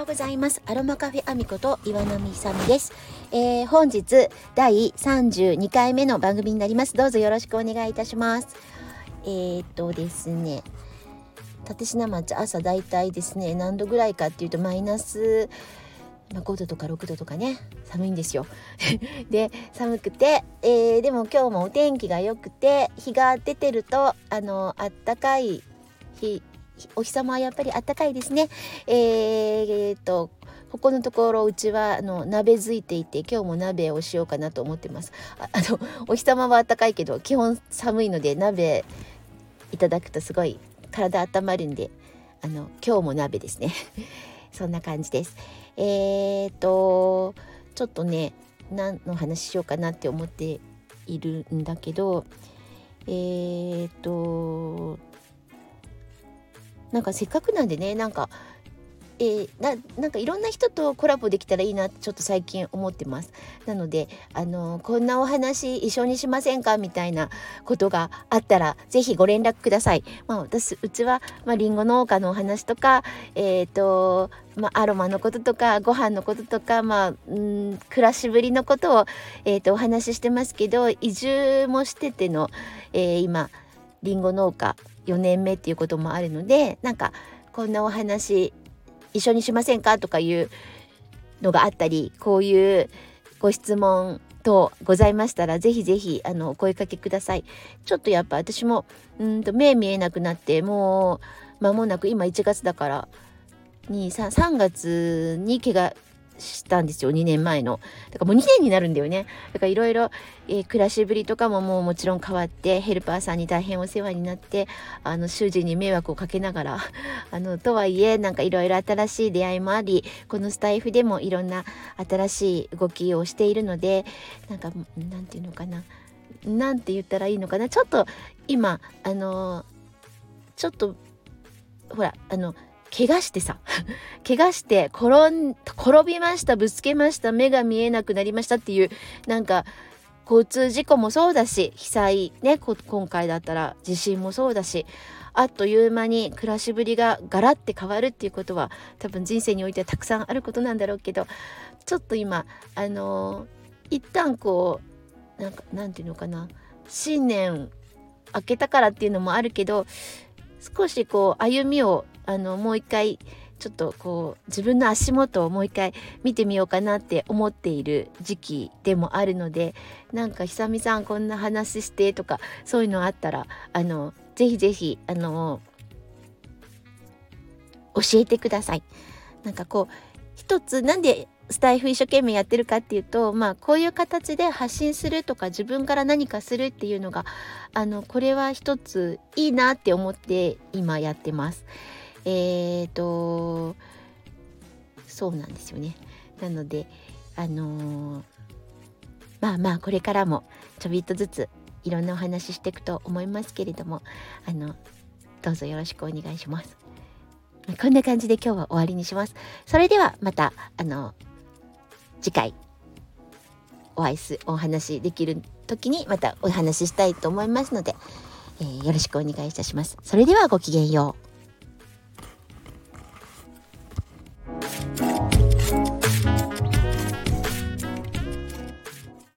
ようございます。アロマカフェアミこと岩波さみです、えー、本日第32回目の番組になります。どうぞよろしくお願いいたします。えー、っとですね立科町朝だいたいですね何度ぐらいかっていうとマイナスま5度とか6度とかね寒いんですよ。で寒くて、えー、でも今日もお天気が良くて日が出てるとあのあったかい日お日様はやっぱりあったかいですね。えー、っとここのところうちはあの鍋づいていて今日も鍋をしようかなと思ってます。あ あのお日様はあったかいけど基本寒いので鍋いただくとすごい体温まるんであの今日も鍋ですね。そんな感じです。えー、とちょっとね何の話しようかなって思っているんだけどえー、となんかせっかくなんでねなんかえー、ななんかいろんな人とコラボできたらいいなってちょっと最近思ってます。なのであのこんなお話一緒にしませんかみたいなことがあったら是非ご連絡ください。まあ私うちはまあリンゴ農家のお話とかえっ、ー、とまあ、アロマのこととかご飯のこととか、まあ、うん暮らしぶりのことを、えーと、お話ししてますけど移住もしてての、えー、今りんご農家4年目っていうこともあるのでなんかこんなお話一緒にしませんかとかいうのがあったりこういうご質問等ございましたらぜひぜひあのお声かけください。ちょっとやっぱ私もうんと目見えなくなってもう間もなく今1月だから3月に怪我したんですよ2年前の。だからもう2年になるんだよね。だからいろいろ暮らしぶりとかももうもちろん変わってヘルパーさんに大変お世話になってあの主人に迷惑をかけながら あのとはいえなんかいろいろ新しい出会いもありこのスタイフでもいろんな新しい動きをしているのでなんかなんていうのかな。なんて言ったらいいのかな。ちょっと今あのちょっとほらあの怪我してさ。怪我して転ん転びました。ぶつけました。目が見えなくなりましたっていうなんか交通事故もそうだし被災ね今回だったら地震もそうだしあっという間に暮らしぶりがガラッて変わるっていうことは多分人生においてはたくさんあることなんだろうけどちょっと今あのー、一旦こうなんかなんていうのかな。新年明けたからっていうのもあるけど少しこう歩みをあのもう一回ちょっとこう自分の足元をもう一回見てみようかなって思っている時期でもあるのでなんか久々さんこんな話してとかそういうのあったらあのぜひぜひあの教えてください。なんかこう一つなんでスタイフ一生懸命やってるかっていうとまあこういう形で発信するとか自分から何かするっていうのがあのこれは一ついいなって思って今やってます。えーとそうなんですよね。なのであのー、まあまあこれからもちょびっとずついろんなお話ししていくと思いますけれどもあのどうぞよろしくお願いします。こんな感じで今日は終わりにします。それではまたあの次回お会いすお話できる時にまたお話ししたいと思いますので、えー、よろしくお願いいたします。それではごきげんよう。